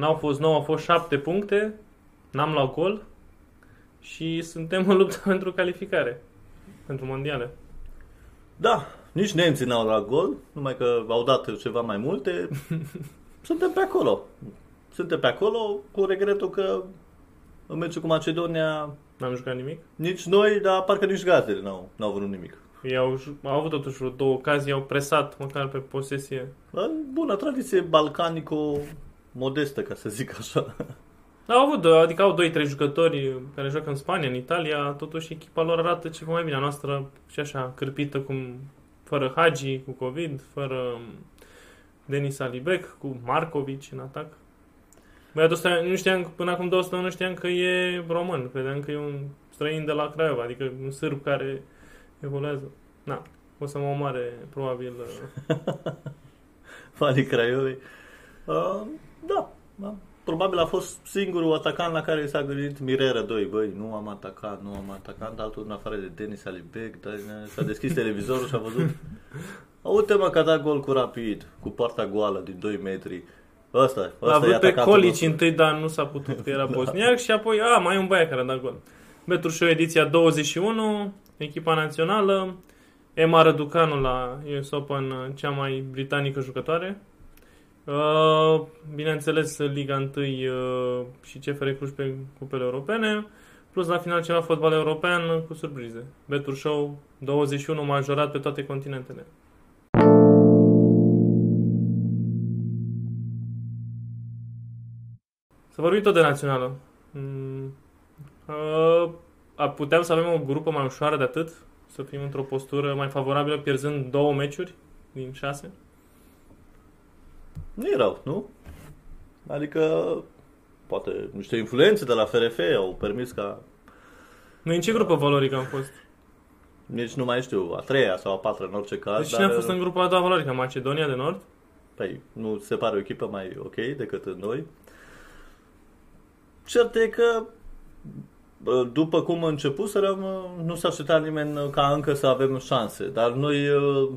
N-au fost 9, au fost 7 puncte. N-am luat gol. Și suntem în luptă pentru calificare. Pentru mondiale. Da, nici nemții n-au luat gol, numai că au dat ceva mai multe. Suntem pe acolo. Suntem pe acolo cu regretul că în meciul cu Macedonia N-am jucat nimic. nici noi, dar parcă nici gazdele n-au, n-au vrut nimic. Ei au, ju- au avut totuși vreo două ocazii, au presat măcar pe posesie. În bună tradiție balcanico-modestă, ca să zic așa. Au avut, adică au 2-3 jucători care joacă în Spania, în Italia, totuși echipa lor arată ceva mai bine. A noastră și așa, cârpită cum, fără Hagi, cu COVID, fără um, Denis Alibec, cu Markovic în atac. Băiatul ăsta, nu știam, până acum două săptămâni nu știam că e român, credeam că e un străin de la Craiova, adică un sârb care evoluează. Na, o să mă omoare probabil uh, Fanii Craiovei. Uh, da, da. Probabil a fost singurul atacant la care s-a gândit Mirera 2. Băi, nu am atacat, nu am atacat, dar altul în afară de Denis Alibec, dar s-a deschis televizorul și a văzut. Uite mă că a dat gol cu rapid, cu poarta goală din 2 metri. Ăsta, A ăsta e avut pe atacatul Colici nostru. întâi, dar nu s-a putut, că era bosniac și apoi, a, mai e un băiat care a dat gol. Betrușou ediția 21, echipa națională, Emma Răducanu la US Open, cea mai britanică jucătoare. Uh, Bineînțeles, Liga 1 uh, și CFR Cluj pe cupele europene, plus la final ceva fotbal european cu surprize. Betrușou 21 majorat pe toate continentele. Să vorbim tot de națională. Mm, uh, a- puteam să avem o grupă mai ușoară de atât? Să fim într-o postură mai favorabilă, pierzând două meciuri din șase? Nu e rău, nu? Adică, poate niște influențe de la FRF au permis ca Noi în ce grupă valorică am fost? nici nu mai știu, a treia sau a patra în orice caz. Deci cine a fost în grupa a doua valorică? Macedonia de Nord? Păi, nu se pare o echipă mai ok decât noi. Cert e că bă, după cum începuserăm, nu s-a așteptat nimeni ca încă să avem șanse. Dar noi ă,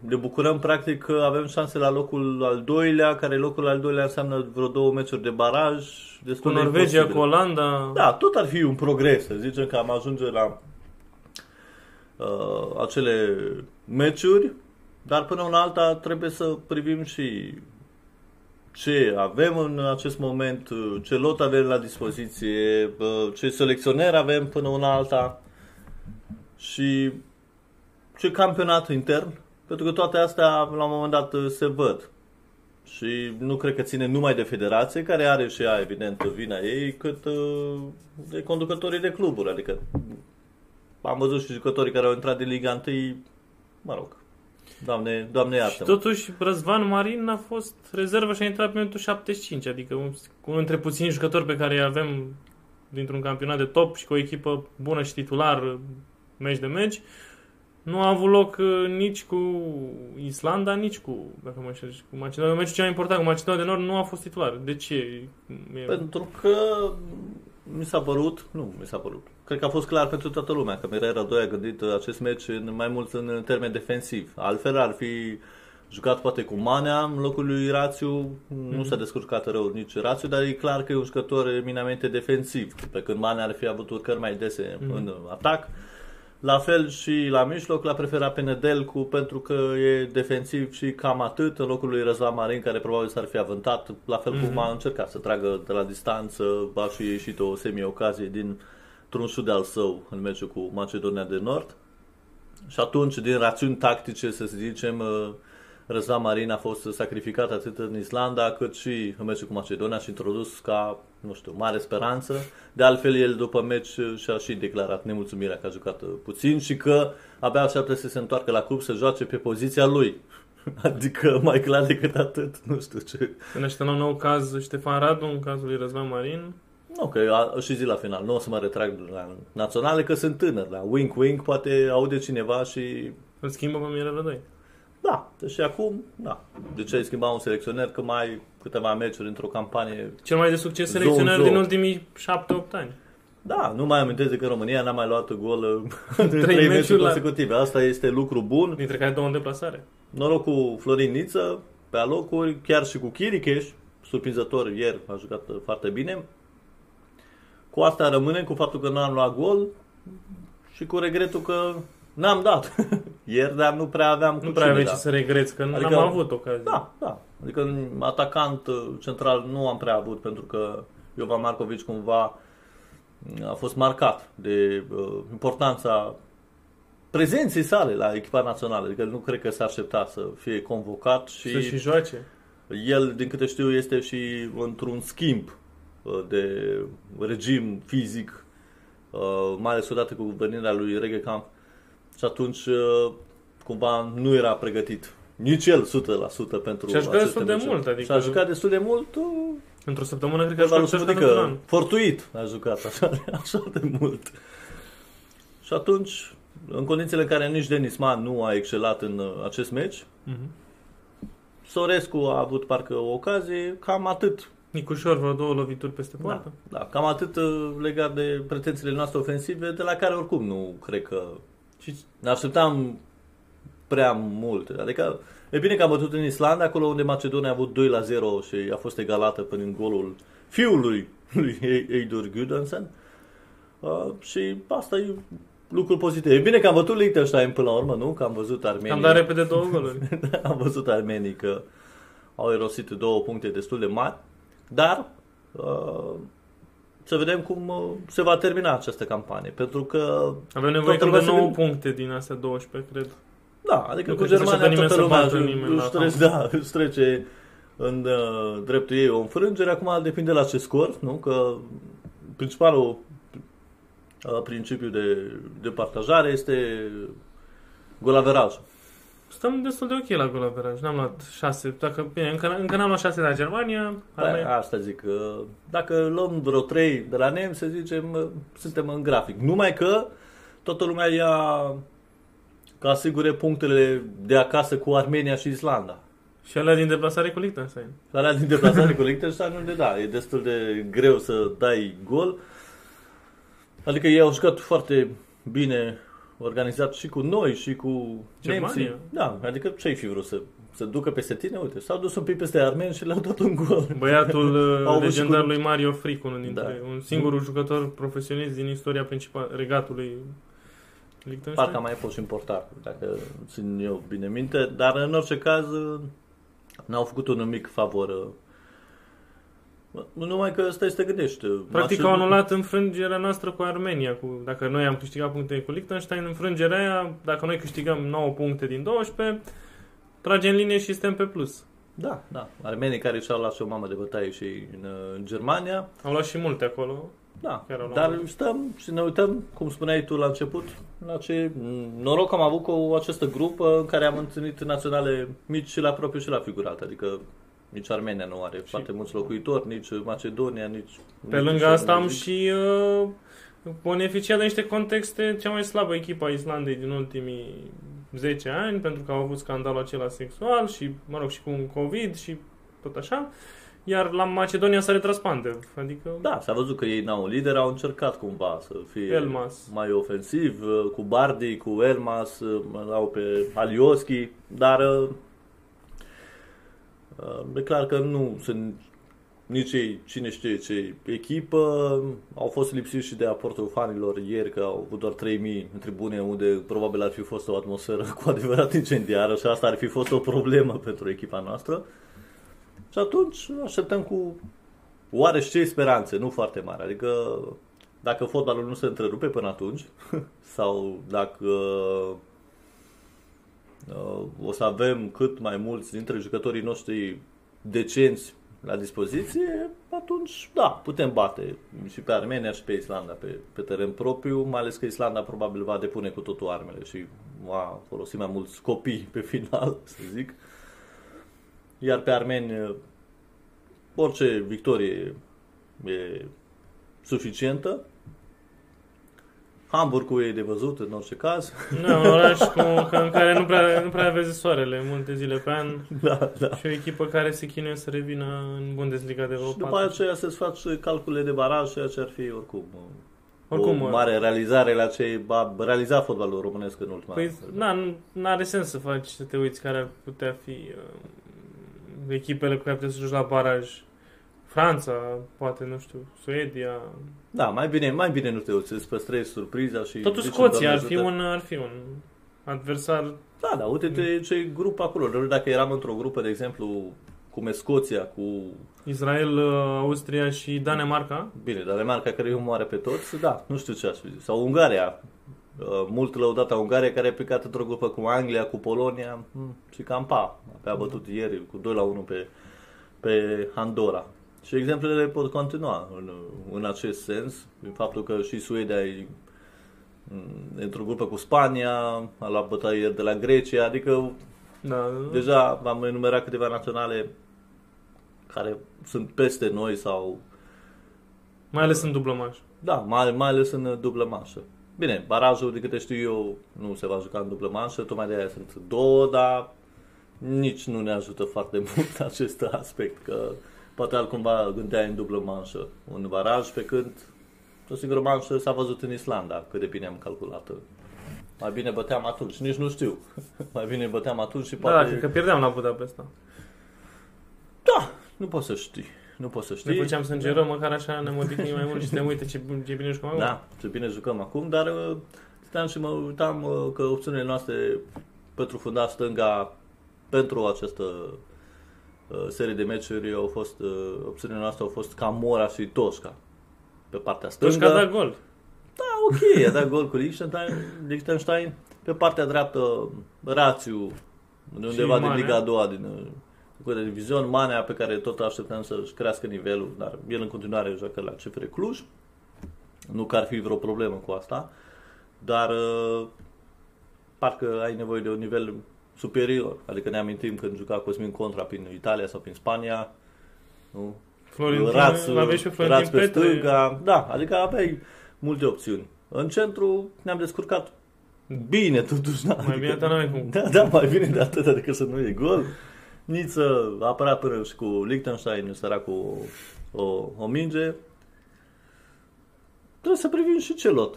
ne bucurăm practic că avem șanse la locul al doilea, care locul al doilea înseamnă vreo două meciuri de baraj. Cu Destul de Norvegia, imposibil. cu Olanda? Da, tot ar fi un progres, să zicem că am ajunge la uh, acele meciuri, dar până una alta trebuie să privim și ce avem în acest moment, uh, ce lot avem la dispoziție, uh, ce selecționeri avem până una alta și ce campionat intern, pentru că toate astea la un moment dat uh, se văd. Și nu cred că ține numai de federație, care are și ea, evident, vina ei, cât uh, de conducătorii de cluburi. Adică am văzut și jucătorii care au intrat din Liga 1, mă rog, doamne, doamne Și iartă totuși Răzvan Marin a fost rezervă și a intrat pe minutul 75, adică un- unul dintre puțini jucători pe care îi avem dintr-un campionat de top și cu o echipă bună și titular meci de meci. Nu a avut loc uh, nici cu Islanda, nici cu, dacă mă înșel, cu Macedonia. Meciul cel mai important cu Macedonia de Nord nu a fost titular. De ce? E... Pentru că mi s-a părut, nu mi s-a părut, cred că a fost clar pentru toată lumea că Mirera 2 a gândit acest meci în mai mult în termen defensiv. Altfel ar fi jucat poate cu Manea în locul lui Rațiu, nu s-a descurcat rău nici Rațiu, dar e clar că e un jucător eminamente defensiv, pe când Manea ar fi avut urcări mai dese în atac. La fel și la mijloc l-a preferat pe Nedelcu pentru că e defensiv și cam atât în locul lui Răzvan Marin care probabil s-ar fi avântat, la fel cum a încercat să tragă de la distanță, a și ieșit o semi-ocazie din un șut de al său în meciul cu Macedonia de Nord. Și atunci, din rațiuni tactice, să zicem, uh, Răzvan Marin a fost sacrificat atât în Islanda cât și în meciul cu Macedonia și introdus ca, nu știu, mare speranță. De altfel, el după meci și-a și declarat nemulțumirea că a jucat uh, puțin și că abia așteaptă să se întoarcă la club să joace pe poziția lui. Adică mai clar decât atât, nu știu ce. Când așteptăm la un nou caz Ștefan Radu, în cazul lui Răzvan Marin, Nu, că a, și zi la final, nu o să mă retrag la naționale, că sunt tânăr, la wink-wink, poate aude cineva și îl schimbă pe Mirela 2. Da, deci acum, da. De ce ai schimba un selecționer că mai ai câteva meciuri într-o campanie? Cel mai de succes Zone, selecționer zone. din ultimii 7-8 ani. Da, nu mai amintesc că România n-a mai luat gol în trei meciuri meciuri la- consecutive. Asta este lucru bun. Dintre care două în deplasare. Noroc cu Florin Niță, pe alocuri, chiar și cu Chiricheș, surprinzător ieri, a jucat foarte bine. Cu asta rămânem cu faptul că n-am luat gol și cu regretul că n-am dat ieri, dar nu prea aveam Nu cu prea cine aveai da. ce să regreți, că Adică- n-am avut ocazie. Da, da. Adică în atacant uh, central nu am prea avut pentru că Jovan Marcovici cumva uh, a fost marcat de uh, importanța prezenței sale la echipa națională. Adică nu cred că s-a aștepta să fie convocat și, Să și joace. el, din câte știu, este și într-un schimb uh, de regim fizic, uh, mai ales odată cu venirea lui Regecamp. Și atunci, uh, cumva, nu era pregătit. Nici el 100% pentru Și a jucat aceste destul de meciuri. mult, adică- Și a jucat destul de mult, uh, Într-o săptămână cred că a Ceva jucat lui ce a jucat într-un Sumudică, an. fortuit a jucat așa, așa de mult. Și atunci, în condițiile în care nici Denis Man nu a excelat în uh, acest meci, Mhm. Sorescu a avut parcă o ocazie, cam atât. Nicușor vreo două lovituri peste Da, poartă. da, cam atât uh, legat de pretențiile noastre ofensive, de la care oricum nu cred că Și ne așteptam prea mult. Adică e bine că am bătut în Islanda, acolo unde Macedonia a avut 2 la 0 și a fost egalată până în golul fiului lui Eidur Gudjonsen. Uh, și asta e lucrul pozitiv. E bine că am bătut Liechtenstein până la urmă, nu? Că am văzut armenii. am dat repede două goluri. am văzut armenii că au erosit două puncte destul de mari, dar uh, să vedem cum uh, se va termina această campanie, pentru că Avem nevoie Toată cam de lumea 9 se puncte din astea 12, cred. Da, adică Nu cu cred că se Germania așteaptă toată nimeni să lumea bată nimeni își la trece, da, își trece în uh, dreptul ei o înfrângere. Acum depinde la ce scor, nu? Că principalul uh, principiu de, de partajare este golaverajul. Stăm destul de ok la golaveraj. N-am luat 6. Dacă, bine, încă, încă n-am luat 6 la Germania. Arme- Da, asta zic. că Dacă luăm vreo 3 de la nem, să zicem, uh, suntem în grafic. Numai că toată lumea ia ca asigure punctele de acasă cu Armenia și Islanda. Și alea din deplasare cu Liechtenstein. La alea din deplasare cu Liechtenstein, unde da, e destul de greu să dai gol. Adică ei au jucat foarte bine organizat și cu noi și cu Germania. nemții. Da, adică ce-ai fi vrut să să ducă peste tine? Uite, s-au dus un pic peste armeni și le-au dat un gol. Băiatul Au uh, avut legendar și cu- lui Mario Fric, unul dintre, Da. un singurul jucător profesionist din istoria principală, regatului Liechtenstein. Parcă a mai fost și importat, dacă țin eu bine minte, dar în orice caz n-au făcut un mic favor. Numai că stai să te gândești. Practic Maced- au anulat înfrângerea noastră cu Armenia. Cu, dacă noi am câștigat puncte cu Liechtenstein, înfrângerea aia, dacă noi câștigăm 9 puncte din 12, tragem linie și suntem pe plus. Da, da. Armenii care și-au luat și o mamă de bătaie și în, în Germania. Au luat și multe acolo. Da, Chiar au luat dar mult. stăm și ne uităm, cum spuneai tu la început, la ce noroc am avut cu această grupă în care am întâlnit naționale mici și la propriu și la figurat. Adică nici Armenia nu are foarte mulți locuitori, nici Macedonia, nici... Pe nici lângă asta am zic. și uh, beneficiat de niște contexte cea mai slabă echipa a Islandei din ultimii 10 ani, pentru că au avut scandalul acela sexual și, mă rog, și cu un COVID și tot așa. Iar la Macedonia s-a retras Pandev. Adică Da, s-a văzut că ei n-au un lider, au încercat cumva să fie Elmas. mai ofensiv, cu Bardi, cu Elmas, au pe Alioski, dar uh, e clar că nu sunt nici ei, cine știe ce echipă, au fost lipsiți și de aportul fanilor ieri, că au avut doar 3000 în tribune, unde probabil ar fi fost o atmosferă cu adevărat incendiară și asta ar fi fost o problemă pentru echipa noastră. Și atunci așteptăm cu oarește speranțe, nu foarte mari. Adică dacă fotbalul nu se întrerupe până atunci, sau dacă uh, o să avem cât mai mulți dintre jucătorii noștri decenți la dispoziție, atunci, da, putem bate și pe Armenia și pe Islanda pe, pe teren propriu, mai ales că Islanda probabil va depune cu totul armele și va folosi mai mulți copii pe final, să zic. Iar pe armeni, orice victorie e suficientă. Hamburgul e de văzut în orice caz. Nu, un oraș cu, în care nu prea, nu prea vezi soarele multe zile pe an da, da. și o echipă care se chinuie să revină în Bundesliga de vreo Și după patru. aceea să-ți faci calcule de baraj, ceea ce ar fi oricum, Oricum, o mare realizare la ce va realiza fotbalul românesc în ultima Păi, na, nu are sens să faci, să te uiți care ar putea fi uh, echipele cu care puteți să joci la baraj. Franța, poate, nu știu, Suedia. Da, mai bine, mai bine nu te uiți, îți păstrezi surpriza și... Totuși zici, Scoția ar Doamne fi, ajută. un, ar fi un adversar Da, da, uite-te ce grup acolo. Dacă eram într-o grupă, de exemplu, cum e Scoția, cu... Israel, uh, Austria și Danemarca. Bine, Danemarca care îi omoară pe toți, da, nu știu ce aș fi zis. Sau Ungaria, uh, mult lăudată Ungaria, care a picat într-o grupă cu Anglia, cu Polonia mm, și cam pa. A bătut ieri cu 2 la 1 pe, pe Andorra. Și exemplele pot continua în, în acest sens. În faptul că și Suedia e mm, într-o grupă cu Spania, a luat bătaie ieri de la Grecia, adică Da, Deja am enumerat câteva naționale care sunt peste noi sau, mai ales în dublă manșă. da, mai, mai ales în dublă manșă. Bine, barajul, de câte știu eu, nu se va juca în dublă manșă, tocmai de aia sunt două, dar nici nu ne ajută foarte mult acest aspect, că poate altcumva gândeai în dublă manșă un baraj, pe când o singură manșă s-a văzut în Islanda, cât de bine am calculat Mai bine băteam atunci, nici nu știu. Mai bine băteam atunci și Da, poate... da, cred că pierdeam la Budapesta. Da, nu poți să știi. Nu poți să Ne știi. făceam sângerăm, măcar așa ne modificăm mai mult și te uite ce, ce bine jucăm acum. Da, ce bine jucăm acum, dar uh, stăteam și mă uitam uh, că opțiunile noastre pentru funda stânga pentru această uh, serie de meciuri au fost, uh, opțiunile noastre au fost Camora și Tosca pe partea stângă. Toșca a dat gol. Da, ok, a dat gol cu Liechtenstein, Liechtenstein. Pe partea dreaptă, Rațiu, de undeva din Manea. Liga a doua, din uh, de divizion, Manea, pe care tot așteptăm să-și crească nivelul, dar el în continuare joacă la CFR Cluj. Nu că ar fi vreo problemă cu asta, dar uh, parcă ai nevoie de un nivel superior. Adică ne amintim când juca Cosmin Contra prin Italia sau prin Spania, nu? Florentin, Raț, aveai și pe raț Florentin pe Petre. stânga, da, adică aveai multe opțiuni. În centru ne-am descurcat bine totuși. Da, Mai bine, dar n-ai cum. Da, da, mai bine de atât decât să nu e gol. Nici să apăra până și cu Liechtenstein, săracul o, o, o minge. Trebuie să privim și ce lot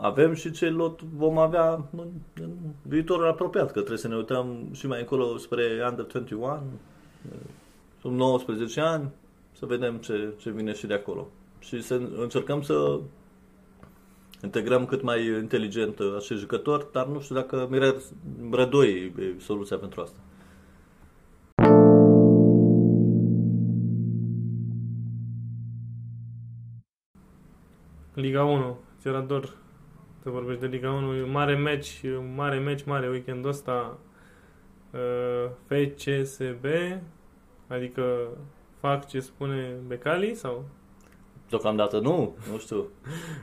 avem și ce lot vom avea în, în viitorul apropiat, că trebuie să ne uităm și mai încolo spre Under 21, sub 19 ani, să vedem ce, ce vine și de acolo. Și să încercăm să integrăm cât mai inteligent acești jucători, dar nu știu dacă Mirer Rădoi e soluția pentru asta. Liga 1, ți era dor să vorbești de Liga 1. E un mare meci, un mare meci, mare weekendul ăsta. Uh, FCSB, adică fac ce spune Becali sau? Deocamdată nu, nu știu.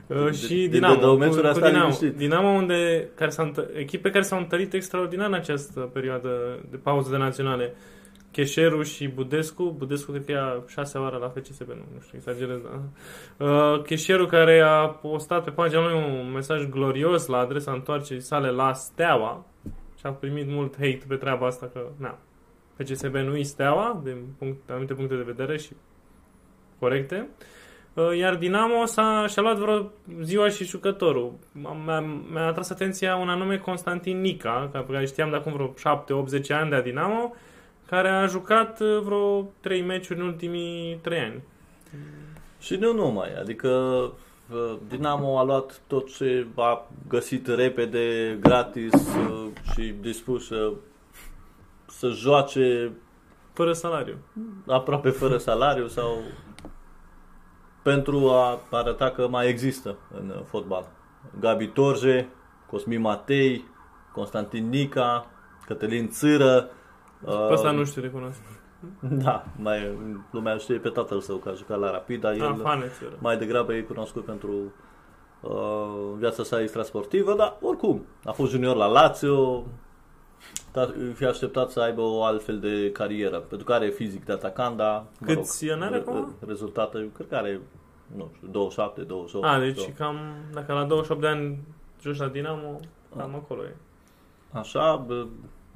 Uh, De- și de- de Dinamo. două cu- meciuri cu asta Dinamo. liniștit. Dinamo unde care s-a întă- echipe care s-au întărit extraordinar în această perioadă de pauză de naționale. Cheșeru și Budescu. Budescu cred că ia șase oară la FCSB, nu, nu știu, exagerez, da. Uh, Cheșeru care a postat pe pagina lui un mesaj glorios la adresa întoarcerii sale la Steaua și a primit mult hate pe treaba asta că, na, FCSB nu e Steaua, din punct, anumite puncte de vedere și corecte. Uh, Iar Dinamo s-a, și-a luat vreo ziua și jucătorul. Mi-a, mi-a atras atenția un anume Constantin Nica, pe care știam de acum vreo 7-8-10 ani de la Dinamo, care a jucat uh, vreo 3 meciuri în ultimii 3 ani. Și nu numai, adică uh, Dinamo a luat tot ce a găsit repede, gratis uh, și dispus să, să joace Fără salariu. aproape fără salariu sau pentru a arăta că mai există în uh, fotbal. Gabi Torje, Cosmin Matei, Constantin Nica, Cătălin Țâră. Uh, Pe ăsta nu știu, recunosc. Da, mai, lumea știe pe tatăl său că a jucat la Rapid, dar El... el Ah, faneț țără. mai degrabă e cunoscut pentru uh, viața sa extrasportivă, dar oricum, a fost junior la Lazio, dar îi fi așteptat să aibă o altfel de carieră, pentru că are fizic de atacant, dar, mă Câți ani are acum? rezultate, cred că are, nu știu, 27, 28. A, deci 28. cam, dacă la 28 de ani joci la Dinamo, cam acolo e. Așa, bă,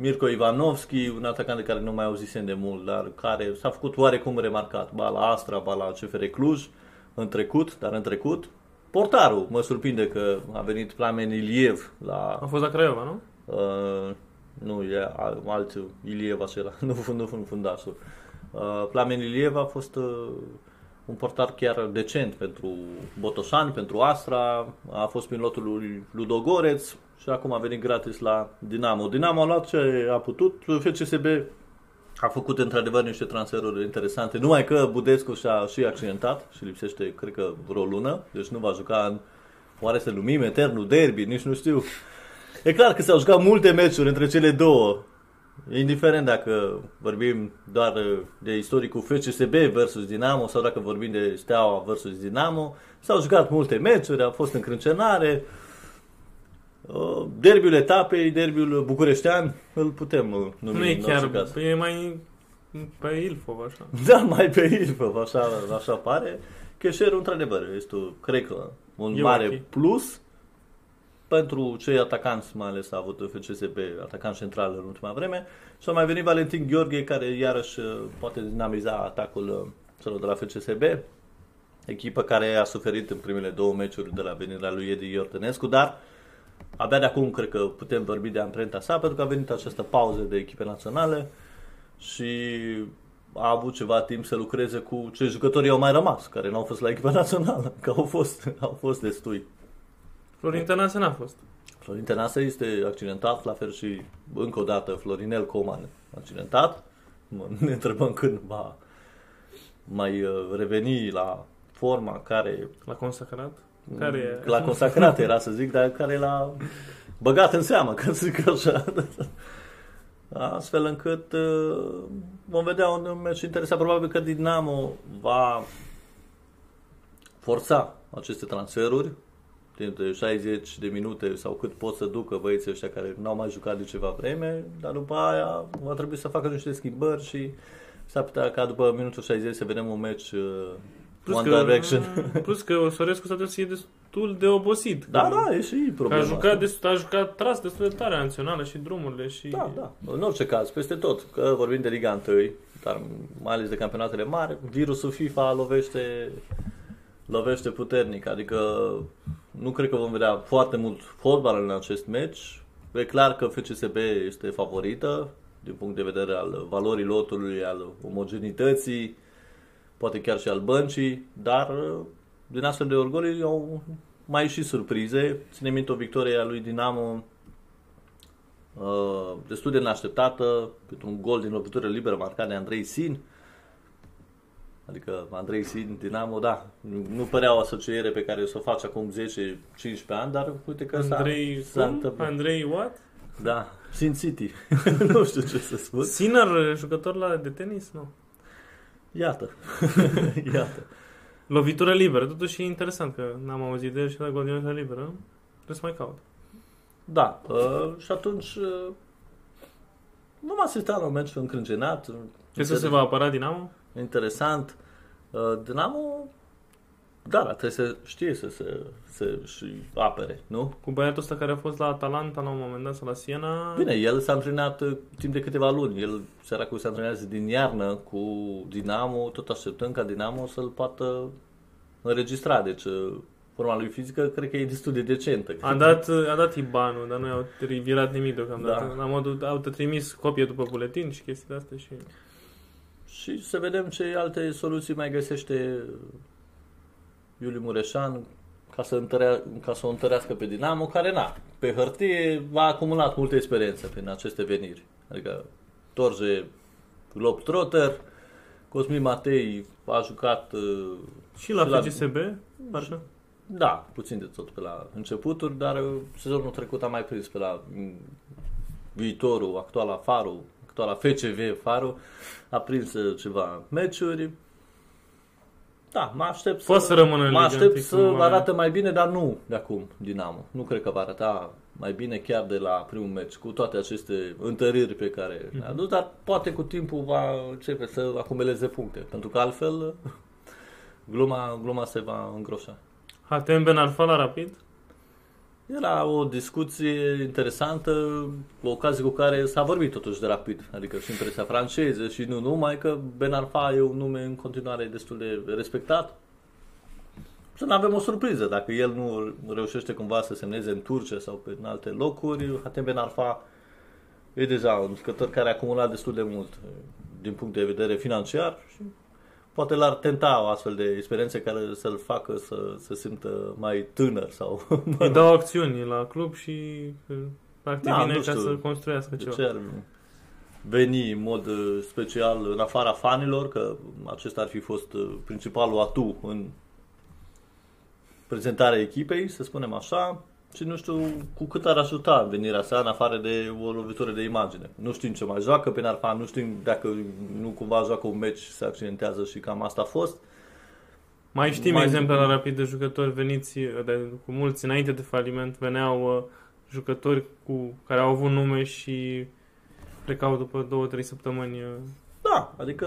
Mirko Ivanovski, un atacant de care nu mai auzisem de mult, dar care s-a făcut oarecum remarcat, ba la Astra, ba la CFR Cluj, în trecut, dar în trecut. Portarul, mă surprinde că a venit Plamen Iliev la... A fost la Craiova, nu? Uh, nu, e al- altul, Iliev acela, nu, nu, nu fundașul. Uh, Plamen Iliev a fost uh, un portar chiar decent pentru Botoșani, pentru Astra, a fost prin lotul lui Ludogoreț și acum a venit gratis la Dinamo. Dinamo a luat ce a putut, FCSB a făcut într-adevăr niște transferuri interesante, numai că Budescu și-a și accidentat și lipsește, cred că, vreo lună, deci nu va juca în, oare să numim, eternul derby, nici nu știu. E clar că s-au jucat multe meciuri între cele două, indiferent dacă vorbim doar de istoricul FCSB versus Dinamo sau dacă vorbim de Steaua versus Dinamo, s-au jucat multe meciuri, a fost încrâncenare, Uh, derbiul etapei, derbiul bucureștean, îl putem uh, numi. Nu e în chiar, orice caz. e mai pe Ilfov, așa. Da, mai pe Ilfov, așa, așa pare. Cheșerul, într-adevăr, este, cred că, un E mare ok. plus pentru cei atacanți, mai ales a avut FCSB, atacant central în ultima vreme. Și a mai venit Valentin Gheorghe, care iarăși uh, poate dinamiza atacul uh, celor de la FCSB. Echipă care a suferit în primele două meciuri de la venirea lui Edi Iortănescu, dar abia de acum cred că putem vorbi de amprenta sa, pentru că a venit această pauză de echipe naționale și a avut ceva timp să lucreze cu cei jucători au mai rămas, care n-au fost la echipa națională, că au fost, au fost destui. Florin Tănase n-a fost. Florin Tănase este accidentat, la fel și încă o dată Florinel Coman accidentat. Mă, ne întrebăm când va mai uh, reveni la forma care La consacrat. Care e? la consacrat era să zic, dar care l-a băgat în seamă, ca să zic așa. Astfel încât uh, vom vedea un meci interesant. Probabil că Dinamo va forța aceste transferuri timp de 60 de minute sau cât pot să ducă băieții ăștia care n-au mai jucat de ceva vreme, dar după aia va trebui să facă niște schimbări și s-ar putea ca după minutul 60 să vedem un meci uh, One că, Direction. plus că Sorescu s-a dus să fie destul de obosit. Da, Că- da, e și Că problema a asta. jucat, destul, a jucat tras destul de tare națională și drumurile și... Da, da. În orice caz, peste tot, că vorbim de Liga 1, dar mai ales de campionatele mari, virusul FIFA lovește, lovește puternic. Adică nu cred că vom vedea foarte mult fotbal în acest meci. E clar că FCSB este favorită din punct de vedere al valorii lotului, al omogenității, poate chiar și al băncii, dar din astfel de orgolii au mai și surprize. Ține minte o victorie a lui Dinamo uh, destul de neașteptată, pentru un gol din lovitură liberă marcat de Andrei Sin. Adică Andrei Sin, Dinamo, da, nu, nu părea o asociere pe care o să o faci acum 10-15 ani, dar uite că s-a, Andrei, s-a cum? întâmplat. Andrei what? Da, Sin City. nu știu ce să spun. Sinner, jucător la de tenis? Nu. Iată. Iată. Lovitură liberă, totuși e interesant că n-am auzit de el și la gol din lovitură liberă. Trebuie să mai caut. Da, uh, și atunci uh, vom asista la un meci încrâncenat. Ce să se va apăra Dinamo? interesant. Uh, Dinamo, da, dar trebuie să știe să se să și apere, nu? Cu băiatul ăsta care a fost la Atalanta la un moment dat sau la Siena. Bine, el s-a antrenat uh, timp de câteva luni. El, săracul, se antrenează din iarnă cu Dinamo, tot așteptăm ca Dinamo să-l poată înregistra. Deci, uh, forma lui fizică cred că e destul de decentă. A dat, a dat Ibanul, dar nu i-au virat nimic deocamdată. Da. Da. La modul, au trimis copie după buletin și chestii de astea și... Și să vedem ce alte soluții mai găsește Iuliu Mureșan ca să, întărea, ca să o întărească pe Dinamo, care na, pe hârtie a acumulat multă experiență prin aceste veniri. Adică Torje Globetrotter, Cosmin Matei a jucat uh, Și la Și la- FCSB, parcă? da, puțin de tot pe la începuturi, dar uh, sezonul trecut a mai prins pe la mm, viitorul, actuala Faru, actuala FCV Faru, a prins uh, ceva meciuri. Da, mă aștept Poate să rămână în mă Liga aștept întâi să cu mai- arate mai bine, dar nu de acum Dinamo. Nu cred că va arăta mai bine chiar de la primul meci, cu toate aceste întăriri pe care Mhm. le-a adus, dar poate cu timpul va începe să acumuleze puncte, pentru că altfel gluma, gluma se va îngroșa. HTM Benarfa la Rapid? Era o discuție interesantă, o ocazie cu care s-a vorbit totuși de rapid, adică și în presa franceză și nu numai, că Ben Arfa e un nume în continuare destul de respectat. Să nu avem o surpriză, dacă el nu reușește cumva să semneze în Turcia sau pe în alte locuri, Hatem Ben Arfa e deja un jucător care a acumulat destul de mult. din punct de vedere financiar și poate l-ar tenta o astfel de experiență care să-l facă să se simtă mai tânăr sau... Îi dau acțiuni la club și uh, practic Da, vine nu ca știu. să construiască de ceva. ce ar veni în mod uh, special în afara fanilor, că acesta ar fi fost uh, principalul atu în prezentarea echipei, să spunem așa, și nu știu cu cât ar ajuta venirea sa în afară de o lovitură de imagine. Nu știm ce mai joacă pe Narfan, nu știm dacă nu cumva joacă un meci, se accidentează și cam asta a fost. Mai știm Mai- exemple la rapid de jucători veniți de, cu mulți înainte de faliment, veneau uh, jucători cu care au avut nume și plecau după două, trei săptămâni. uh. Da, adică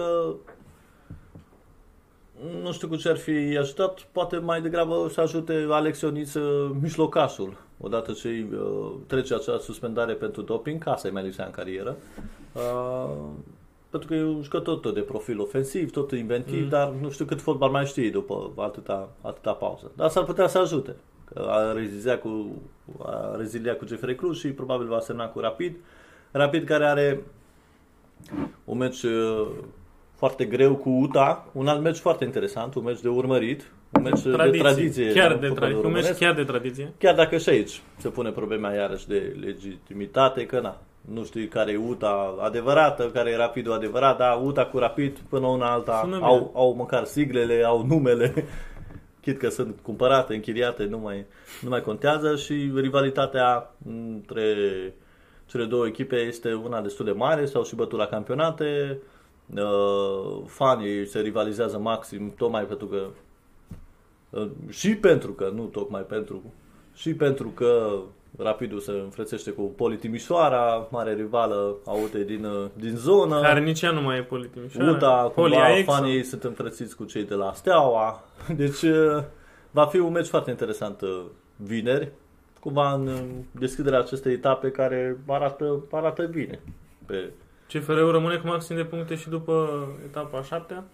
nu știu cu ce ar fi ajutat, poate mai degrabă să ajute Alex Ioniță mijlocașul, odată ce îi, uh, trece acea suspendare pentru doping, ca să-i mai lipsea în carieră. Uh, pentru că e un jucător tot de profil ofensiv, tot inventiv, Mm. mm. dar nu știu cât fotbal mai știe după atâta, atâta pauză. Dar s-ar putea să ajute. Că a reziliat cu, a reziliat cu GFR Cluj și probabil va semna cu Rapid. Rapid care are un meci uh, foarte greu cu UTA, un alt meci foarte interesant, un meci de urmărit, un meci de tradiție. Chiar în de fotbalul tradiție. Un meci românesc. chiar de tradiție. Chiar dacă și aici se pune problema iarăși de legitimitate, că na, nu știi care e UTA adevărată, care e Rapidul adevărat, dar UTA cu Rapid până una alta Sună bine. au, au măcar siglele, au numele, chit că sunt cumpărate, închiriate, nu mai, nu mai contează și rivalitatea între cele două echipe este una destul de mare, s-au și bătut la campionate, uh, fanii se rivalizează maxim tocmai pentru că uh, și pentru că, nu tocmai pentru, și pentru că Rapidul se înfrățește cu Poli Timișoara, mare rivală a UTE din, uh, din zonă. Care nici ea nu mai e politimișoară. UTA, Poli cumva, AX. fanii ei sunt înfrățiți cu cei de la Steaua. Deci uh, va fi un meci foarte interesant uh, vineri, cumva în uh, deschiderea acestei etape care arată, arată bine. Pe... CFR-ul rămâne cu maxim de puncte și după etapa a șaptea.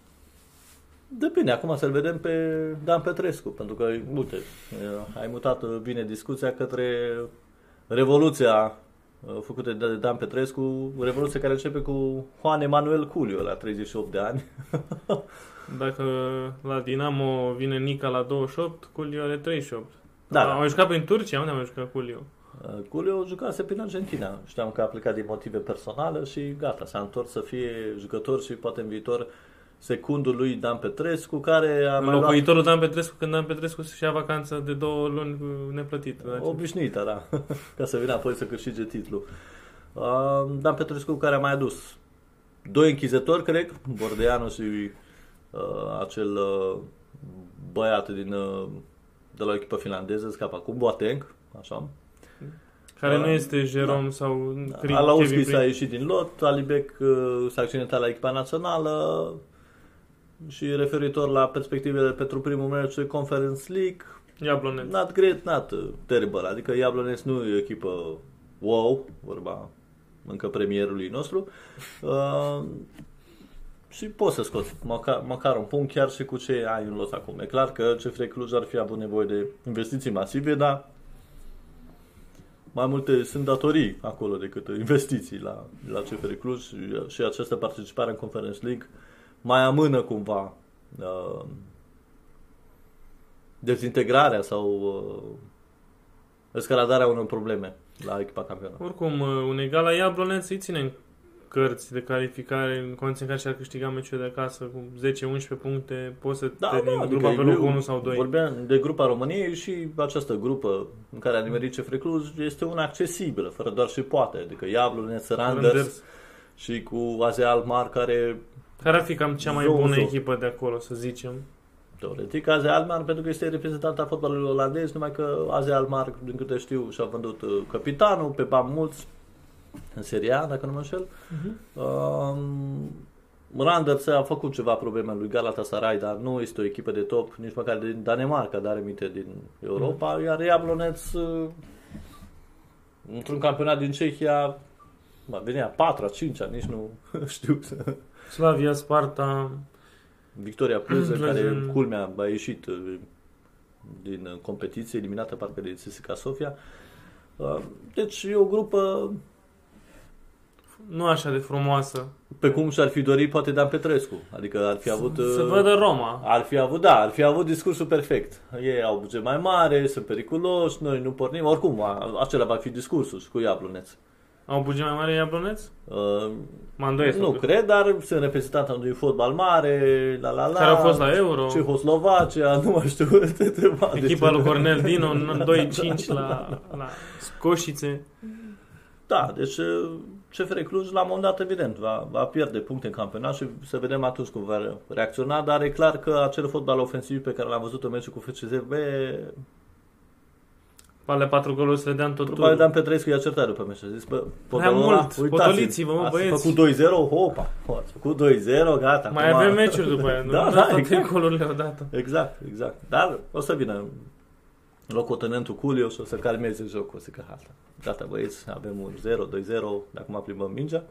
Depinde, acum să-l vedem pe Dan Petrescu, pentru că, uite, uh, ai mutat uh, bine discuția către revoluția uh, făcută de Dan Petrescu, revoluția care începe cu Juan Emanuel Culio la 38 de ani. Dacă la Dinamo vine Nica la 28, Culio are 38. Da, Am da. mai jucat prin Turcia? Unde am mai jucat Culio? Uh, Culio jucase prin Argentina. Știam că a plecat din motive personale și gata, s-a întors să fie jucător și poate în viitor secundul lui Dan Petrescu, care a mai luat Înlocuitorul Dan Petrescu, când Dan Petrescu să-și ia vacanță de două luni uh, neplătit. obișnuită, da, ca să vină apoi să câștige titlul. Uh, Dan Petrescu care a mai adus doi închizători, cred, Bordeanu și uh, acel uh, băiat din, uh, de la o echipă finlandeză, scap acum, Boateng, așa, Care Da. nu este Jerome sau Cri- Alauschi Kevin s-a Prin- ieșit din lot, Alibec uh, s-a accidentat la echipa națională și referitor la perspectivele pentru primul meci Conference League, Iablonez. not great, not uh, terrible. Adică Jablonec nu e o echipă wow, vorba încă premierului nostru. Uh, și poți să scoți măcar, măcar un punct chiar și cu ce ai în lot acum. E clar că CFR Cluj ar fi avut nevoie de investiții masive, dar mai multe sunt datorii acolo decât investiții la, la CFR Cluj și, și această participare în Conference League mai amână cumva uh, dezintegrarea sau uh, escaladarea unor probleme la echipa campionă. Oricum, uh, un egal la Iablonez îi ține în cărți de calificare în condiții în care și-ar câștiga meciul de acasă cu 10-11 puncte, poți să Da, te da, din adică grupa pe eu locul 1 sau 2. Vorbeam de grupa României și această grupă în care a nimerit CFR Cluj este una accesibilă, fără doar și poate. Adică Jablonec, Randers Randers. și cu AZ Alkmaar care Care ar fi cam cea mai Zou, bună zou. echipă de acolo, să zicem. Teoretic, AZ Alkmaar, pentru că este reprezentant al fotbalului olandez, numai că AZ Alkmaar, din câte știu, și-a vândut uh, capitanul pe bani mulți în Serie A, dacă nu mă înșel. Um, Randers a făcut ceva probleme lui Galatasaray, dar nu este o echipă de top, nici măcar din Danemarca, dar aminte din Europa, iar Jablonec uh, într-un campionat din Cehia mă, venea 4 5 nici nu știu. Slavia, Sparta, Victoria Pleză, Pleză. care culmea a ieșit uh, din uh, competiție, eliminată parcă de CSKA Sofia. Uh, Deci e o grupă nu așa de frumoasă. Pe cum și-ar fi dorit poate Dan Petrescu. Adică ar fi avut... Să uh, vadă Roma. Ar fi avut, da, ar fi avut discursul perfect. Ei au buget mai mare, sunt periculoși, noi nu pornim. Oricum, a, acela va fi discursul și cu Iabluneț. Au buget mai mare Iabloneț? Uh, Mă îndoiesc. nu totuși. cred, dar sunt reprezentant al unui fotbal mare, la la la. Care au fost la Euro. Cehoslovacia, nu mai știu. Echipa Echipa lui Cornel Dino în 2-5 la, la Scoșițe. Da, deci uh, CFR Cluj la un moment dat evident va, va pierde puncte în campionat și să vedem atunci cum va reacționa, dar e clar că acel fotbal ofensiv pe care l-am văzut în meciul cu FCZB, Ale patru goluri se dea în tot probabil turul. Dan Petrescu i-a certat după meci. A zis, bă, Prea Potolola, mult, uitați-vă, potoliți-vă, mă, ați băieți. făcut 2-0, hopa, ați făcut 2-0, gata. Mai acum- avem meciuri după aia, nu? Da, Nu da, toate exact. golurile odată. Exact, exact. Dar o să vină locotenentul Culio și o să calmeze jocul. O să zică, asta. Gata, băieți, avem un 0, 2-0, de acum plimbăm mingea.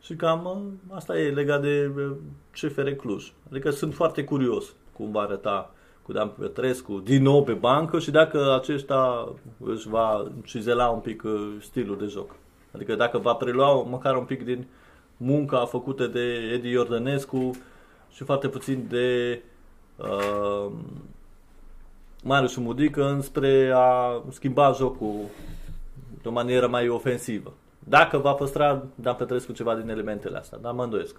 Și cam uh, asta e legat de uh, CFR Cluj. Adică sunt foarte curios cum va arăta cu Dan Petrescu din nou pe bancă și dacă acesta își va cizela un pic uh, stilul de joc. Adică dacă va prelua măcar un pic din munca făcută de Edi Iordănescu și foarte puțin de uh, Marius Mudică înspre a schimba jocul de o manieră mai ofensivă. Dacă va păstra Dan Petrescu ceva din elementele astea, dar mă îndoiesc.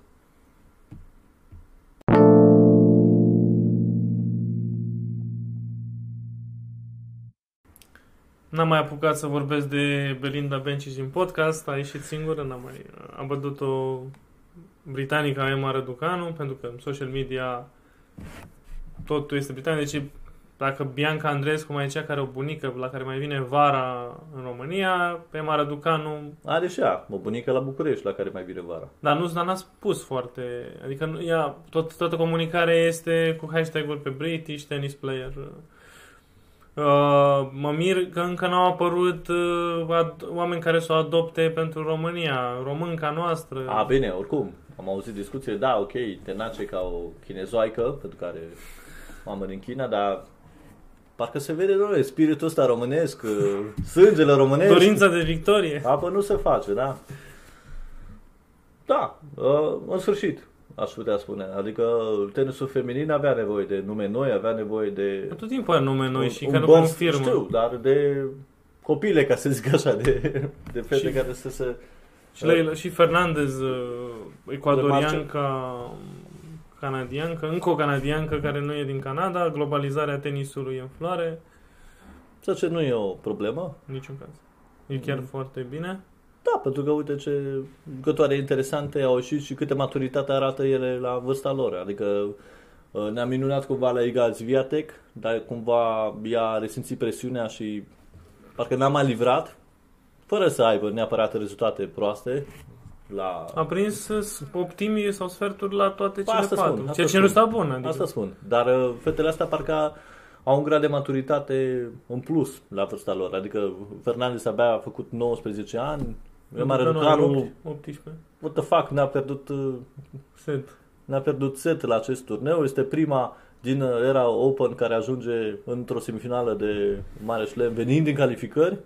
N-am mai apucat să vorbesc de Belinda Bencic din podcast, a ieșit singură, n-am mai... A bătut-o britanica Emma Răducanu, pentru că în social media totul este britanic. Deci dacă Bianca Andreescu mai e cea care o bunică la care mai vine vara în România, pe Emma Răducanu Are și ea, o bunică la București la care mai vine vara. Dar nu, dar n-a spus foarte... Adică nu, ea, tot, toată comunicarea este cu hashtag-ul pe British Tennis Player. Uh, mă mir că încă n-au apărut uh, ad- oameni care să o adopte pentru România, românca noastră. A, bine, oricum, am auzit discuții, da, ok, te nace ca o chinezoaică, pentru care mamă din China, dar parcă se vede, domnule, spiritul ăsta românesc, uh, sângele românesc. Dorința de victorie. Apă nu se face, da? Da, uh, în sfârșit, aș putea spune. Adică tenisul feminin avea nevoie de nume noi, avea nevoie de... Tot timpul are nume noi un- și un că nu bănț, confirmă. Știu, dar de copile, ca să zic așa, de, de fete Și- care să se... Și, Leila, și Fernandez, uh, ecuadorianca, canadiancă, încă o canadiancă care nu e din Canada, globalizarea tenisului e în floare, Ceea ce nu e o problemă. în niciun caz. E chiar Mhm. foarte bine. Da, pentru că uite ce jucătoare interesante au ieșit și câte maturitate arată ele la vârsta lor. Adică uh, ne-am minunat cumva la Iga Zviatek, dar cumva ea a resimțit presiunea și parcă n-a mai livrat, fără să aibă neapărat rezultate proaste. La... A prins uh, optimii sau sferturi la toate Ba, cele asta spun, patru. asta Ceea ce spun. nu sta bun. Adică. Asta spun. Dar uh, fetele astea parcă au un grad de maturitate în plus la vârsta lor. Adică Fernandez abia a făcut 19 ani, Emma Răducanu are Răducanu, 18. what the fuck, ne-a pierdut uh, Set. Ne-a pierdut set la acest turneu. Este prima din uh, era Open care ajunge într-o semifinală de Mare Slam venind din calificări.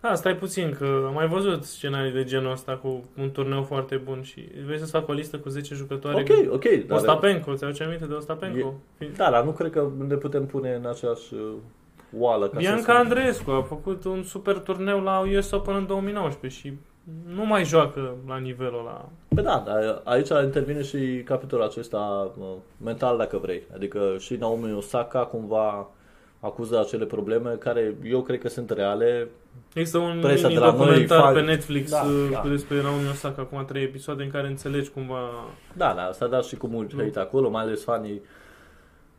Da, stai puțin, că am mai văzut scenarii de genul ăsta cu un turneu foarte bun și vrei să-ți fac o listă cu 10 jucătoare? Ok, ok. Dar, Ostapenko, ți-aduce aminte de Ostapenko? da, dar nu cred că ne putem pune în aceeași uh, oală. Ca să Bianca spun. Andreescu a făcut un super turneu la US Open în 2019 și nu mai joacă la nivelul ăla. Păi da, dar aici intervine și capitolul acesta uh, mental, dacă vrei. Adică și Naomi Osaka cumva acuză acele probleme care eu cred că sunt reale. Există un Presa mini de la noi, documentar fan- pe Netflix Da, uh, da. cu despre Naomi Osaka, acum trei episoade în care înțelegi cumva... Da, da, s-a dat și cu mult Nu. hate acolo, mai ales fanii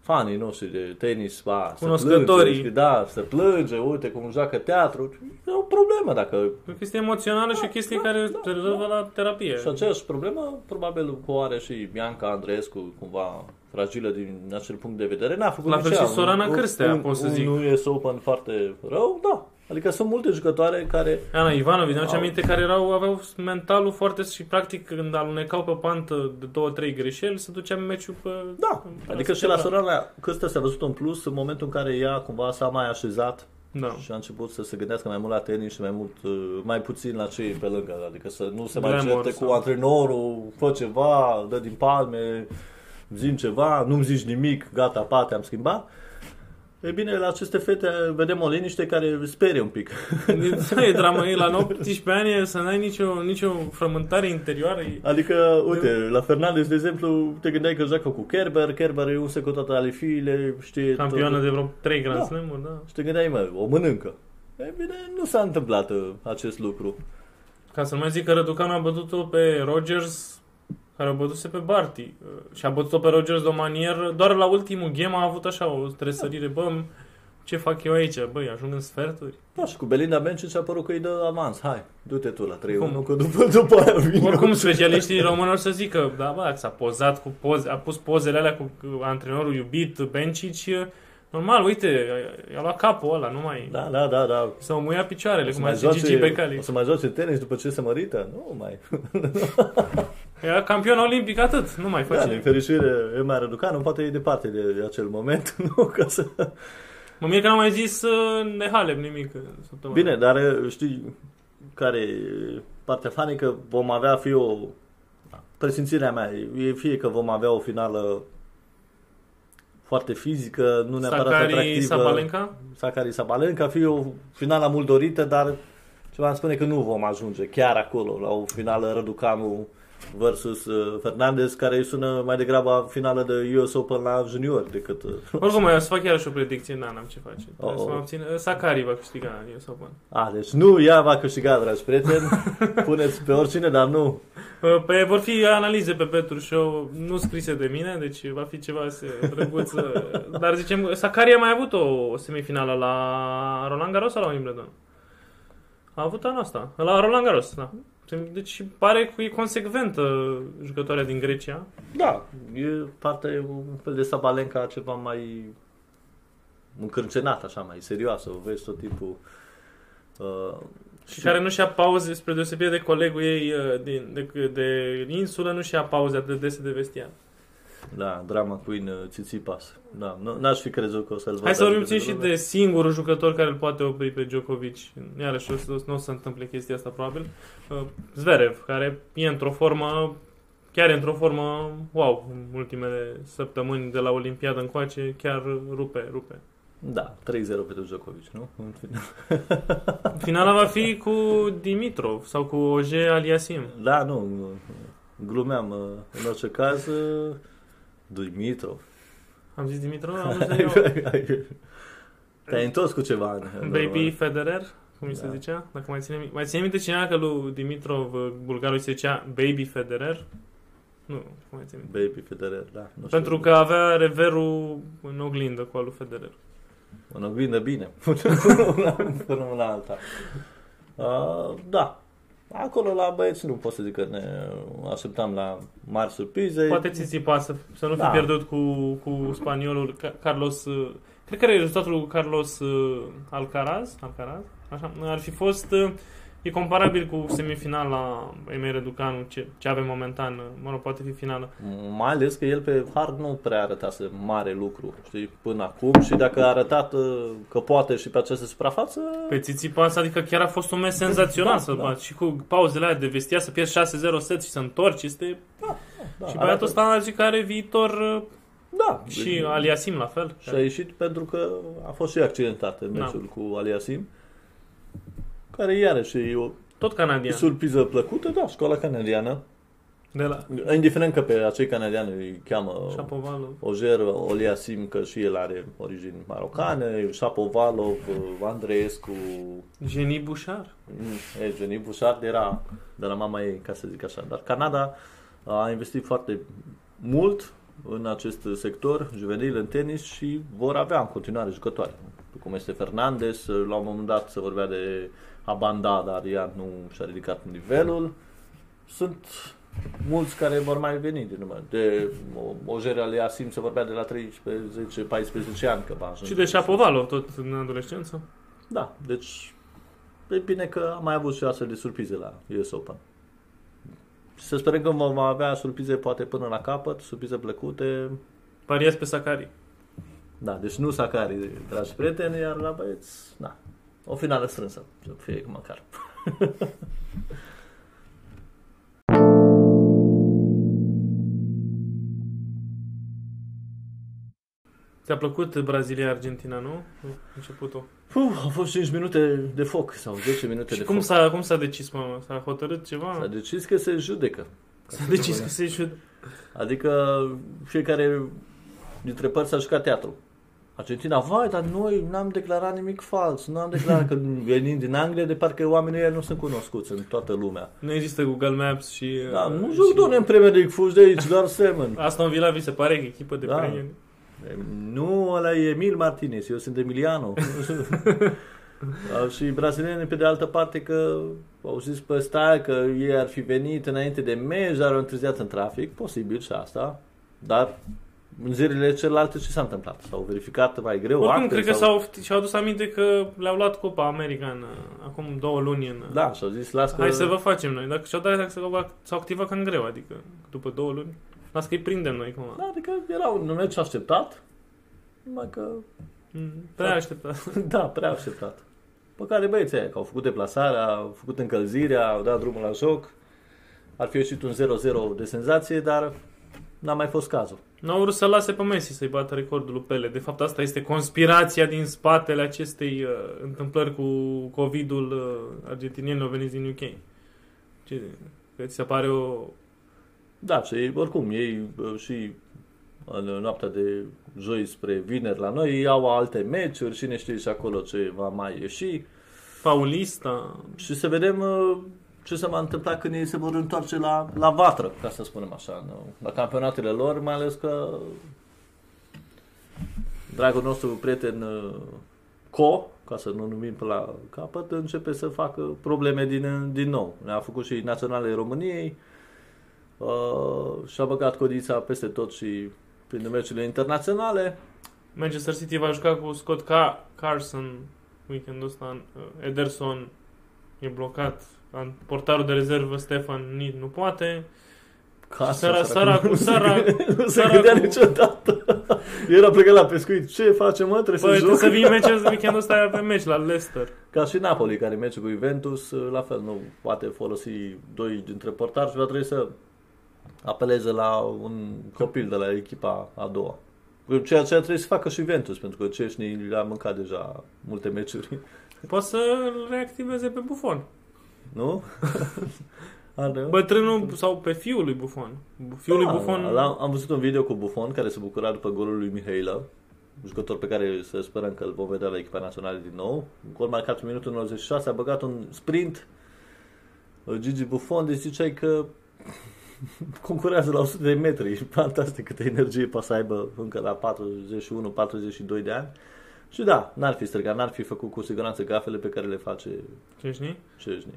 fanii noștri de tenis, ba, să Cunoscătorii. plânge, știi, da, să plânge, uite cum joacă teatru. E o problemă dacă... E o chestie emoțională și o chestie care da, te rezolvă la terapie. Și aceeași problemă, probabil că o are și Bianca Andreescu, cumva fragilă din acel punct de vedere. N-a făcut La nici fel și ea Sorana un- Cârstea, un, pot să un, zic. Un US Open foarte rău, da. Adică sunt multe jucătoare care... Ana Ivanovic, ne Au. aminte care erau, aveau mentalul foarte și practic când alunecau pe pantă de două, trei greșeli, se ducea meciul pe... Da, pe adică și la celălalt. Sorana Cârstea s-a văzut un plus în momentul în care ea cumva s-a mai așezat Da. Și a început să se gândească mai mult la tenis și mai mult, uh, mai puțin la cei pe lângă. Adică să nu se mai Glamour certe sau- cu antrenorul, fă ceva, dă din palme, zim ceva, nu-mi zici nimic, gata, pa, te-am schimbat. E bine, la aceste fete vedem o liniște care sperie un pic. e dramă, e la 18 ani să n-ai nicio, nicio frământare interioară. E... Adică, uite, la Fernandez, de exemplu, te gândeai că joacă cu Kerber, Kerber e un secundat ale fiile, știe... Campioană tot. de vreo 3 Grand Da. Slam-uri, da. Și te gândeai, mă, o mănâncă. E bine, nu s-a întâmplat uh, acest lucru. Ca să nu mai zic că Răducanu a bătut-o pe Rogers, care a bătut-se pe Barty. uh, Și a bătut-o pe Rogers de o manieră, doar la ultimul game a avut așa o tresărire. Bă, ce fac eu aici? Băi, ajung în sferturi. Da, și cu Belinda Bencic a părut că îi dă avans. Hai, du-te tu la 3 Cum? nu că după, după aia vine. Oricum, specialiștii români or să zică, da, bă, s-a pozat cu poze, a pus pozele alea cu cu antrenorul iubit, Bencic, normal, uite, i-a luat capul ăla, nu mai... Da, da, da, da. S-au muiat picioarele, O să, cum a mai zis Gigi joace, Becali. o să mai joace tenis după ce se mărită? Nu mai. Era campion olimpic, atât, nu mai Da, face. din fericire, Emma Răducanu poate e departe de acel moment, nu? Ca să... Mă mir că n-am mai zis uh, Nehalem nimic uh, săptămâna. Bine, dar știi care e partea fanică? Vom avea fi o... Presimțirea mea e fie că vom avea o finală foarte fizică, nu neapărat Sakari atractivă. Sabalenka? Sakari Sabalenka, fie o finală mult dorită, dar ceva îmi spune că nu vom ajunge chiar acolo, la o finală Răducanu versus uh, Fernandez, care îi sună mai degrabă a finală de US Open la junior decât... Uh, Oricum, eu să fac iarăși o predicție, n n-am ce face. Trebuie Oh, să mă oh. abțin. Uh, Sakari va câștiga US Open. a, deci nu ea va câștiga, dragi prieteni, puneți pe oricine, dar nu. Uh, Pe, vor fi analize pe Petru Show, nu scrise de mine, deci va fi ceva se- drăguț. uh, Dar zicem, Sakari a mai avut o, o semifinală la Roland Garros sau la Wimbledon? A avut anul ăsta, la Roland Garros, da. Deci pare că e consecventă jucătoarea din Grecia. Da, e parte un fel de Sabalenka ceva mai încrâncenat, așa, mai serioasă, o vezi tot timpul. Uh, Și care nu și-a pauze, spre deosebire de colegul ei uh, din, de, de insulă, nu și-a pauze atât de dese de vestiar. Da, drama queen uh, Tsitsipas. Da, nu, n-aș fi crezut că o să-l văd. Hai să vorbim adică puțin și de singurul jucător care îl poate opri pe Djokovic. Iarăși o să- nu o să se întâmple chestia asta probabil. Uh, Zverev, care e într-o formă, chiar e într-o formă, wow, în ultimele săptămâni de la Olimpiadă încoace, chiar rupe, rupe. Da, 3-0 pentru Djokovic, nu? În final. Finala va fi cu Dimitrov sau cu Oje Aliasim. Da, nu, glumeam. uh, În orice caz, uh, Dimitrov. Am zis Dimitrov? Am zis eu. Te-ai întors cu ceva. în- în Baby urmă. Federer, cum îi se Da. zicea? Dacă mai ține, mi- mai ține minte cineva că lui Dimitrov, uh, bulgarul, îi se zicea Baby Federer? Nu, nu mai ține minte. Baby Federer, da. Nu știu. Pentru că avea reverul în oglindă cu al lui Federer. În oglindă bine. Până una alta. Uh, da. Acolo la băieți nu pot să zic că ne așteptam la mari surprize. Poate Tsitsipas să, să nu fi Da. pierdut cu, cu spaniolul Ca- Carlos... uh, Cred că e rezultatul lui Carlos uh, Alcaraz, Alcaraz, așa, ar fi fost... uh, E comparabil cu semifinala Emei Reducanu, ce, ce avem momentan, uh, mă rog, poate fi finală. Mai ales că el pe hard nu prea arătase mare lucru, știi, până acum și dacă a arătat uh, că poate și pe această suprafață, Pe Tsitsipas, adică chiar a fost un meci senzațional Da, să-l da. bați. Și cu pauzele alea de vestia să pierzi 6-0 set și să întorci, este... da, și arată- băiatul ăsta a zis că are viitor uh, da, și Aliasim la fel. și a ieșit pentru că a fost și accidentat în Da. meciul cu Aliasim, care iarăși e o Tot canadian. surpriză plăcută, da, școala canadiană. De la Indiferent că pe acei canadiani îi cheamă Shapovalov. Ojer Oliasim, că și el are origini marocane, Shapovalov, Andreescu, Jenny Bouchard. Mm, E, Jenny Bouchard era de la mama ei, ca să zic așa. Dar Canada a investit foarte mult în acest sector juvenil în tenis și vor avea în continuare jucătoare. Cum este Fernandez, la un moment dat se vorbea de Abanda, dar ea nu și-a ridicat nivelul. Sunt mulți care vor mai veni din urmă. De Ojer Aliasim se vorbea de la 13, 14 ani că va ajunge. Și de Shapovalov, tot în adolescență. Da, deci e bine că am mai avut și astfel de surprize la US Open. Și să sperăm că vom avea surprize poate până la capăt, surprize plăcute. Pariez pe Sakari. Da, deci nu Sakari, dragi prieteni, iar la băieți, da, O finală strânsă, să fie măcar. Ți-a plăcut Brazilia-Argentina, nu? Începutul. Uf, au fost 5 minute de foc sau 10 minute Și de cum foc. s-a, cum s-a decis, mă? S-a hotărât ceva? S-a decis că se judecă. S-a decis că se jud... Adică fiecare dintre părți a jucat teatru. Argentina, vai, dar noi n-am declarat nimic fals, nu am declarat că venim din Anglia, de parcă oamenii ăia nu sunt cunoscuți în toată lumea. Nu există Google Maps și... Da, uh, nu și- joc, doamne, în Premier League, fugi de aici, doar Semen. Aston Villa vi se pare că echipă de Da. Premier Nu, ăla e Emil Martinez, eu sunt Emiliano. Au și brazilienii pe de altă parte că au zis pe stai că ei ar fi venit înainte de meci, dar au întârziat în trafic, posibil și asta, dar în zilele celelalte ce s-a întâmplat? S-au verificat mai greu Oricum, acte cred că sau... s-au, și-au adus aminte că le-au luat Copa Americană acum două luni în... Da, și-au zis, las că... Hai să vă facem noi. Dacă și-au dat seama că s-au- s-au activat cam greu, adică după două luni. Las că îi prindem noi cum. Da, adică era un meci așteptat, numai că... Mm, Prea așteptat. da, prea așteptat. Pe care băieții aia, că au făcut deplasarea, au făcut încălzirea, au dat drumul la joc. Ar fi ieșit un 0-0 de senzație, dar n-a mai fost cazul. N-au vrut să lase pe Messi să-i bată recordul lui Pele. De fapt, asta este conspirația din spatele acestei uh, întâmplări cu COVID-ul uh, argentinienilor veniți din UK. Ce, că ți se pare o... Da, și oricum, ei uh, și în noaptea de joi spre vineri la noi, ei au alte meciuri, cine știe și acolo ce va mai ieși. Paulista. Și să vedem uh, ce se va întâmpla când ei se vor întoarce la, la vatră, ca să spunem așa, în, la campionatele lor, mai ales că dragul nostru prieten uh, Co, ca să nu numim pe la capăt, începe să facă probleme din, din nou. Ne-a făcut și naționale României uh, și-a băgat codița peste tot și prin meciurile internaționale. Manchester City va juca cu Scott Ca- Carson weekendul ăsta. Uh, Ederson e blocat. An- Portarul de rezervă Stefan Nid nu poate. Ca Și săra- săracul- săra- nu se săracul- gândea niciodată. Era plecat la pescuit. Ce facem, mă? Trebuie Păi, să trebuie joc. să vii meciul weekendul ăsta avem meci la Leicester. Ca și Napoli, care merge cu Juventus, la fel, nu poate folosi doi dintre portari și va trebui să apeleze la un copil de la echipa a doua. Ceea ce trebuie să facă și Juventus, pentru că Ceșnii le-a mâncat deja multe meciuri, Poate să îl reactiveze pe Buffon. Nu? Are, Bătrânul sau pe fiul lui Buffon. Fiul lui Da, Buffon... la- am văzut un video cu Buffon care se bucura după golul lui Mihaila, jucător pe care să sperăm că îl vom vedea la echipa națională din nou. Un gol marcat în minutul 96, a băgat un sprint Gigi Buffon, deci ziceai că concurează la 100 de metri. Fantastic câtă energie poate să aibă încă la 41-42 de ani. Și da, n-ar fi strigat, n-ar fi făcut cu siguranță gafele pe care le face Ce știi? Ceșni.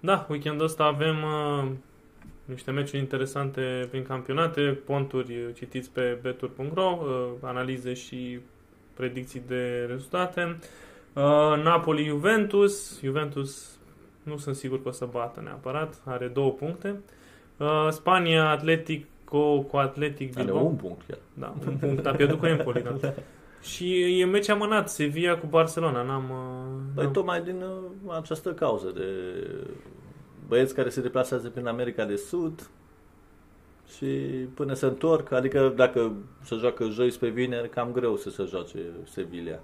Da, weekendul ăsta avem uh, niște meciuri interesante prin campionate, ponturi uh, citiți pe betur.ro, uh, analize și predicții de rezultate. Uh, Napoli-Juventus. Juventus nu sunt sigur că o să bată neapărat, are două puncte. Uh, Spania-Atletico cu Atletic Are Bilbao. un punct chiar. Da, un punct, a pierdut cu Empoli, da. Și e meci amânat, Sevilla cu Barcelona, n-am... uh, Păi n-am- tocmai din uh, această cauză de băieți care se deplasează prin America de Sud și până se întorc, adică dacă se joacă joi spre vineri, cam greu să se joace Sevilla.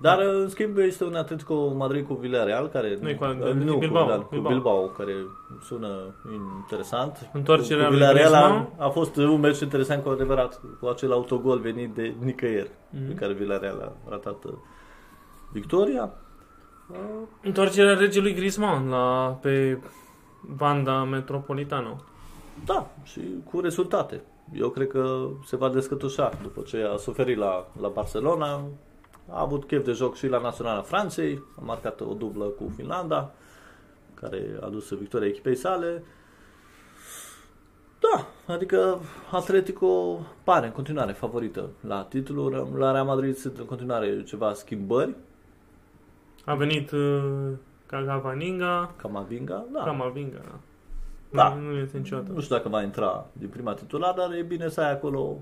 Dar, uh, în schimb, este un Atletico Madrid cu Villarreal, care... Nu e cu uh, Atletico nu, Bilbao, cu, da, cu Bilbao. Bilbao. care sună interesant. Întoarcerea cu lui Villarreal a, Griezmann. a fost un meci interesant cu adevărat, cu acel autogol venit de nicăieri, Mhm. pe care Villarreal a ratat uh, victoria. Uh, Întoarcerea regelui Griezmann la, pe banda metropolitană. Da, și cu rezultate. Eu cred că se va descătușa după ce a suferit la, la Barcelona. A avut chef de joc și la Naționala Franței, a marcat o dublă cu Finlanda, care a dus victoria echipei sale. Da, adică Atletico pare în continuare favorită la titlu. La Real Madrid sunt în continuare ceva schimbări. A venit uh, Cavaninga, Camavinga, da. Camavinga, da. Da. Nu, nu este niciodată. Nu știu dacă va intra din prima titular, dar e bine să ai acolo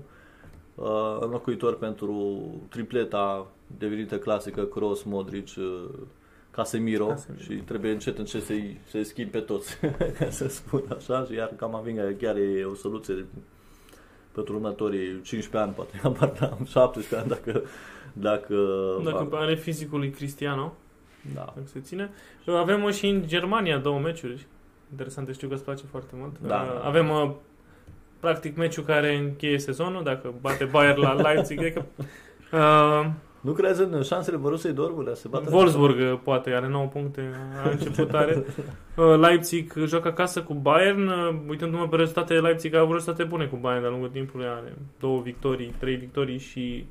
uh, înlocuitor pentru tripleta devenită clasică Cross, Modric, uh, Casemiro, Casemiro. și trebuie încet încet să-i, să-i schimbi pe toți, ca să spun așa, și iar Camavinga chiar e o soluție pentru următorii 15 ani, poate, apar 17 ani, dacă... Dacă, Dacă are fizicul lui Cristiano, da. dacă se ține. Avem și în Germania două meciuri. Interesante, știu că îți place foarte mult. Da. Uh, Avem uh, practic meciul care încheie sezonul, dacă bate Bayern la Leipzig, cred că uh, Nu crezi în șansele Borussiei Dortmund de a se bate? Wolfsburg uh, poate are 9 puncte a început are. Uh, Leipzig joacă acasă cu Bayern. Uh, Uitându-mă pe rezultatele, Leipzig a avut rezultate bune cu Bayern de-a lungul timpului. Are două victorii, trei victorii și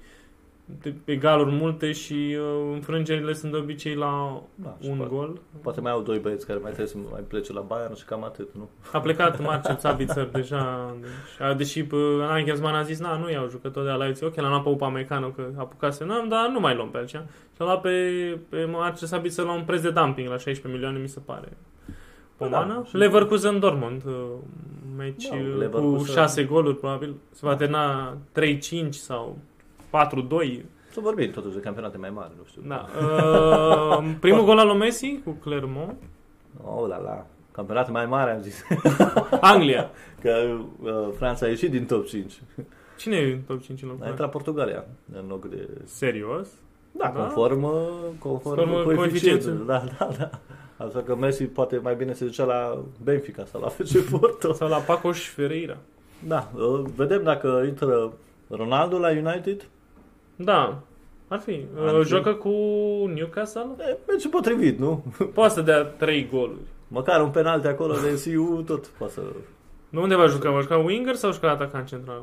de- egaluri multe și uh, înfrângerile sunt de obicei la Da, și un poate, gol. poate mai au doi băieți care mai trebuie să mai plece la Bayern și cam atât, nu? A plecat Marcel Sabitzer deja, deci, a- deși uh, Nagelsmann a zis, na, nu iau jucători de la Leipzig, ok, l-am luat pe Upamecano că apucase, n-am, dar nu mai luăm pe altceva. Și a luat pe, pe Marcel Sabitzer la un preț de dumping la 16 milioane, mi se pare. Pomană. Da, și- Leverkusen Dortmund, uh, meci Da, uh, cu Leverkusen- 6 goluri, probabil. Se va termina 3-5 sau 4-2. Să vorbim totuși de campionate mai mari, nu știu. Da. Uh, primul gol al lui Messi cu Clermont. Oh, la la. Campionate mai mari, am zis. Anglia. Că uh, Franța a ieșit din top 5. Cine e în top 5 în A locul ăla? intrat Portugalia în loc de... Serios? Da, Da? conform, uh, conform, Conform coeficientului. coeficientului. Da, da, da. Așa că Messi poate mai bine se ducea la Benfica sau la FC Porto. Sau la Pacos Ferreira. Da, uh, vedem dacă intră Ronaldo la United. Da, ar fi. Ar Uh, fi. Joacă cu Newcastle? E, merge potrivit, nu? Poate să dea 3 goluri. Măcar un penalti acolo de SIU, tot poate să... De unde va juca? Va juca winger sau juca atacant central?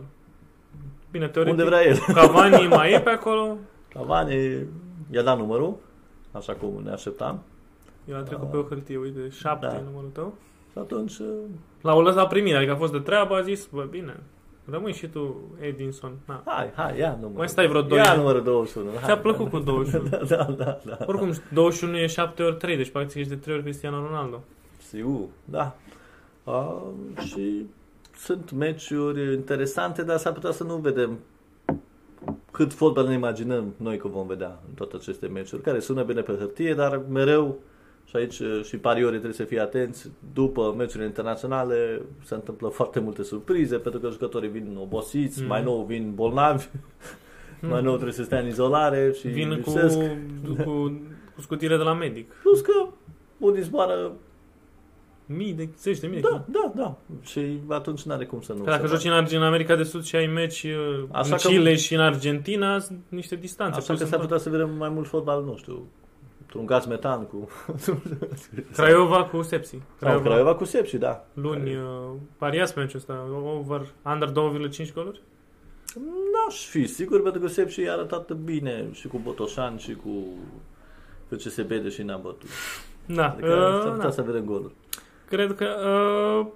Bine, teoretic. Unde vrea el. Cavani mai e pe acolo. Cavani i-a dat numărul, așa cum ne așteptam. El a trecut Da. pe o hârtie, uite, 7 Da. e numărul tău. Și atunci, uh, L-au lăsat primit, adică a fost de treabă, a zis, bă, bine, rămâi și tu, Edinson. Na. hai, hai, ia numărul. Mai stai vreo doi Ia ani. numărul 21. Ți-a hai. plăcut cu 21. Da, da, da. da. Oricum, 21 e 7 ori 3, deci practic ești de 3 ori Cristiano Ronaldo. Siu, da. Uh, și sunt meciuri interesante, dar s-ar putea să nu vedem cât fotbal ne imaginăm noi că vom vedea în toate aceste meciuri, care sună bine pe hârtie, dar mereu, și aici uh, și pariorii trebuie să fie atenți, după meciurile internaționale se întâmplă foarte multe surprize, pentru că jucătorii vin obosiți, Mhm. mai nou vin bolnavi, mai nou trebuie să stea în izolare și Vin cu, lipsesc. cu, cu scutire de la medic. Plus că unii zboară Mii de, zeci de mii de Da, da, da. Și atunci n-are cum să nu. Că dacă se joci în, Arge- în America de Sud și ai meci uh, Așa în că- Chile și în Argentina, sunt niște distanțe. Așa Plus că în s-ar tot. putea să vedem mai mult fotbal, nu știu, într-un gaz metan cu... Craiova cu Sepsi. Sau Craiova cu Sepsi, da. Luni, uh, pariați pe meciul ăsta, over, under 2,5 goluri? N-aș fi sigur, pentru că Sepsi a arătat bine și cu Botoșan și cu FCSB, deși n-a bătut. Da, Adică s-ar uh, putea da. să vedem goluri. Cred că uh,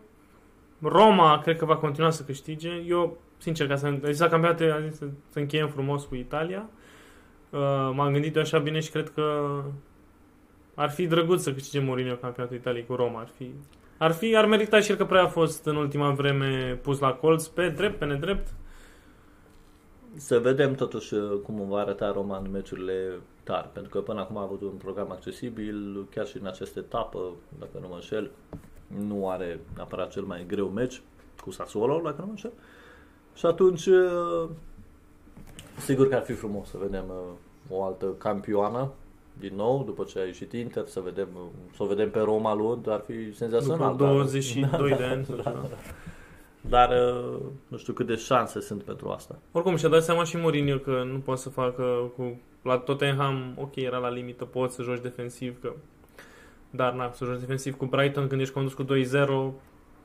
Roma cred că va continua să câștige. Eu, sincer, ca să zis la campionate, am zis să, să încheiem frumos cu Italia. Uh, m-am gândit eu așa bine și cred că ar fi drăguț să câștige Mourinho campionatul Italiei cu Roma. Ar fi, ar fi, ar merita și el că prea a fost în ultima vreme pus la colț, pe drept, pe nedrept. Să vedem totuși uh, cum va arăta Roma în meciurile tari, pentru că până acum a avut un program accesibil, chiar și în această etapă, dacă nu mă înșel, nu are neapărat cel mai greu meci cu Sassuolo, dacă nu mă înșel. Și atunci, uh, sigur că ar fi frumos să vedem uh, o altă campioană din nou, după ce a ieșit Inter, să vedem, uh, să o vedem pe Roma luând, ar fi senzațional. După dar- 22 de ani. sau da, ceva. da. Dar uh, nu știu cât de șanse sunt pentru asta. Oricum și-a dat seama și Mourinho că nu poate să facă cu... La Tottenham, ok, era la limită, poți să joci defensiv, că... Dar na, să joci defensiv cu Brighton când ești condus cu 2-0,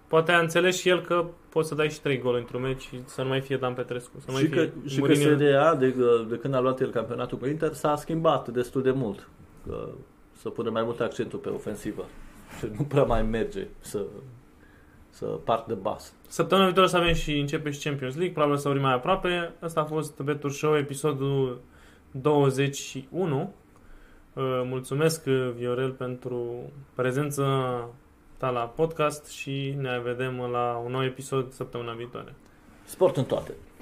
poate a înțeles și el că poți să dai și 3 goluri într-un meci și să nu mai fie Dan Petrescu. Să nu mai Și că, fie și că Mourinho. SDA, de, de când a luat el campionatul cu Inter, s-a schimbat destul de mult. Că să pune mai mult accentul pe ofensivă. Și nu prea mai merge să, să part de bas. Săptămâna viitoare să avem și începe și Champions League, probabil să vorbim mai aproape. Asta a fost Betur Show, episodul 21. Uh, Mulțumesc, uh, Viorel, pentru prezența ta la podcast și ne vedem la un nou episod săptămâna viitoare. Sport în toate.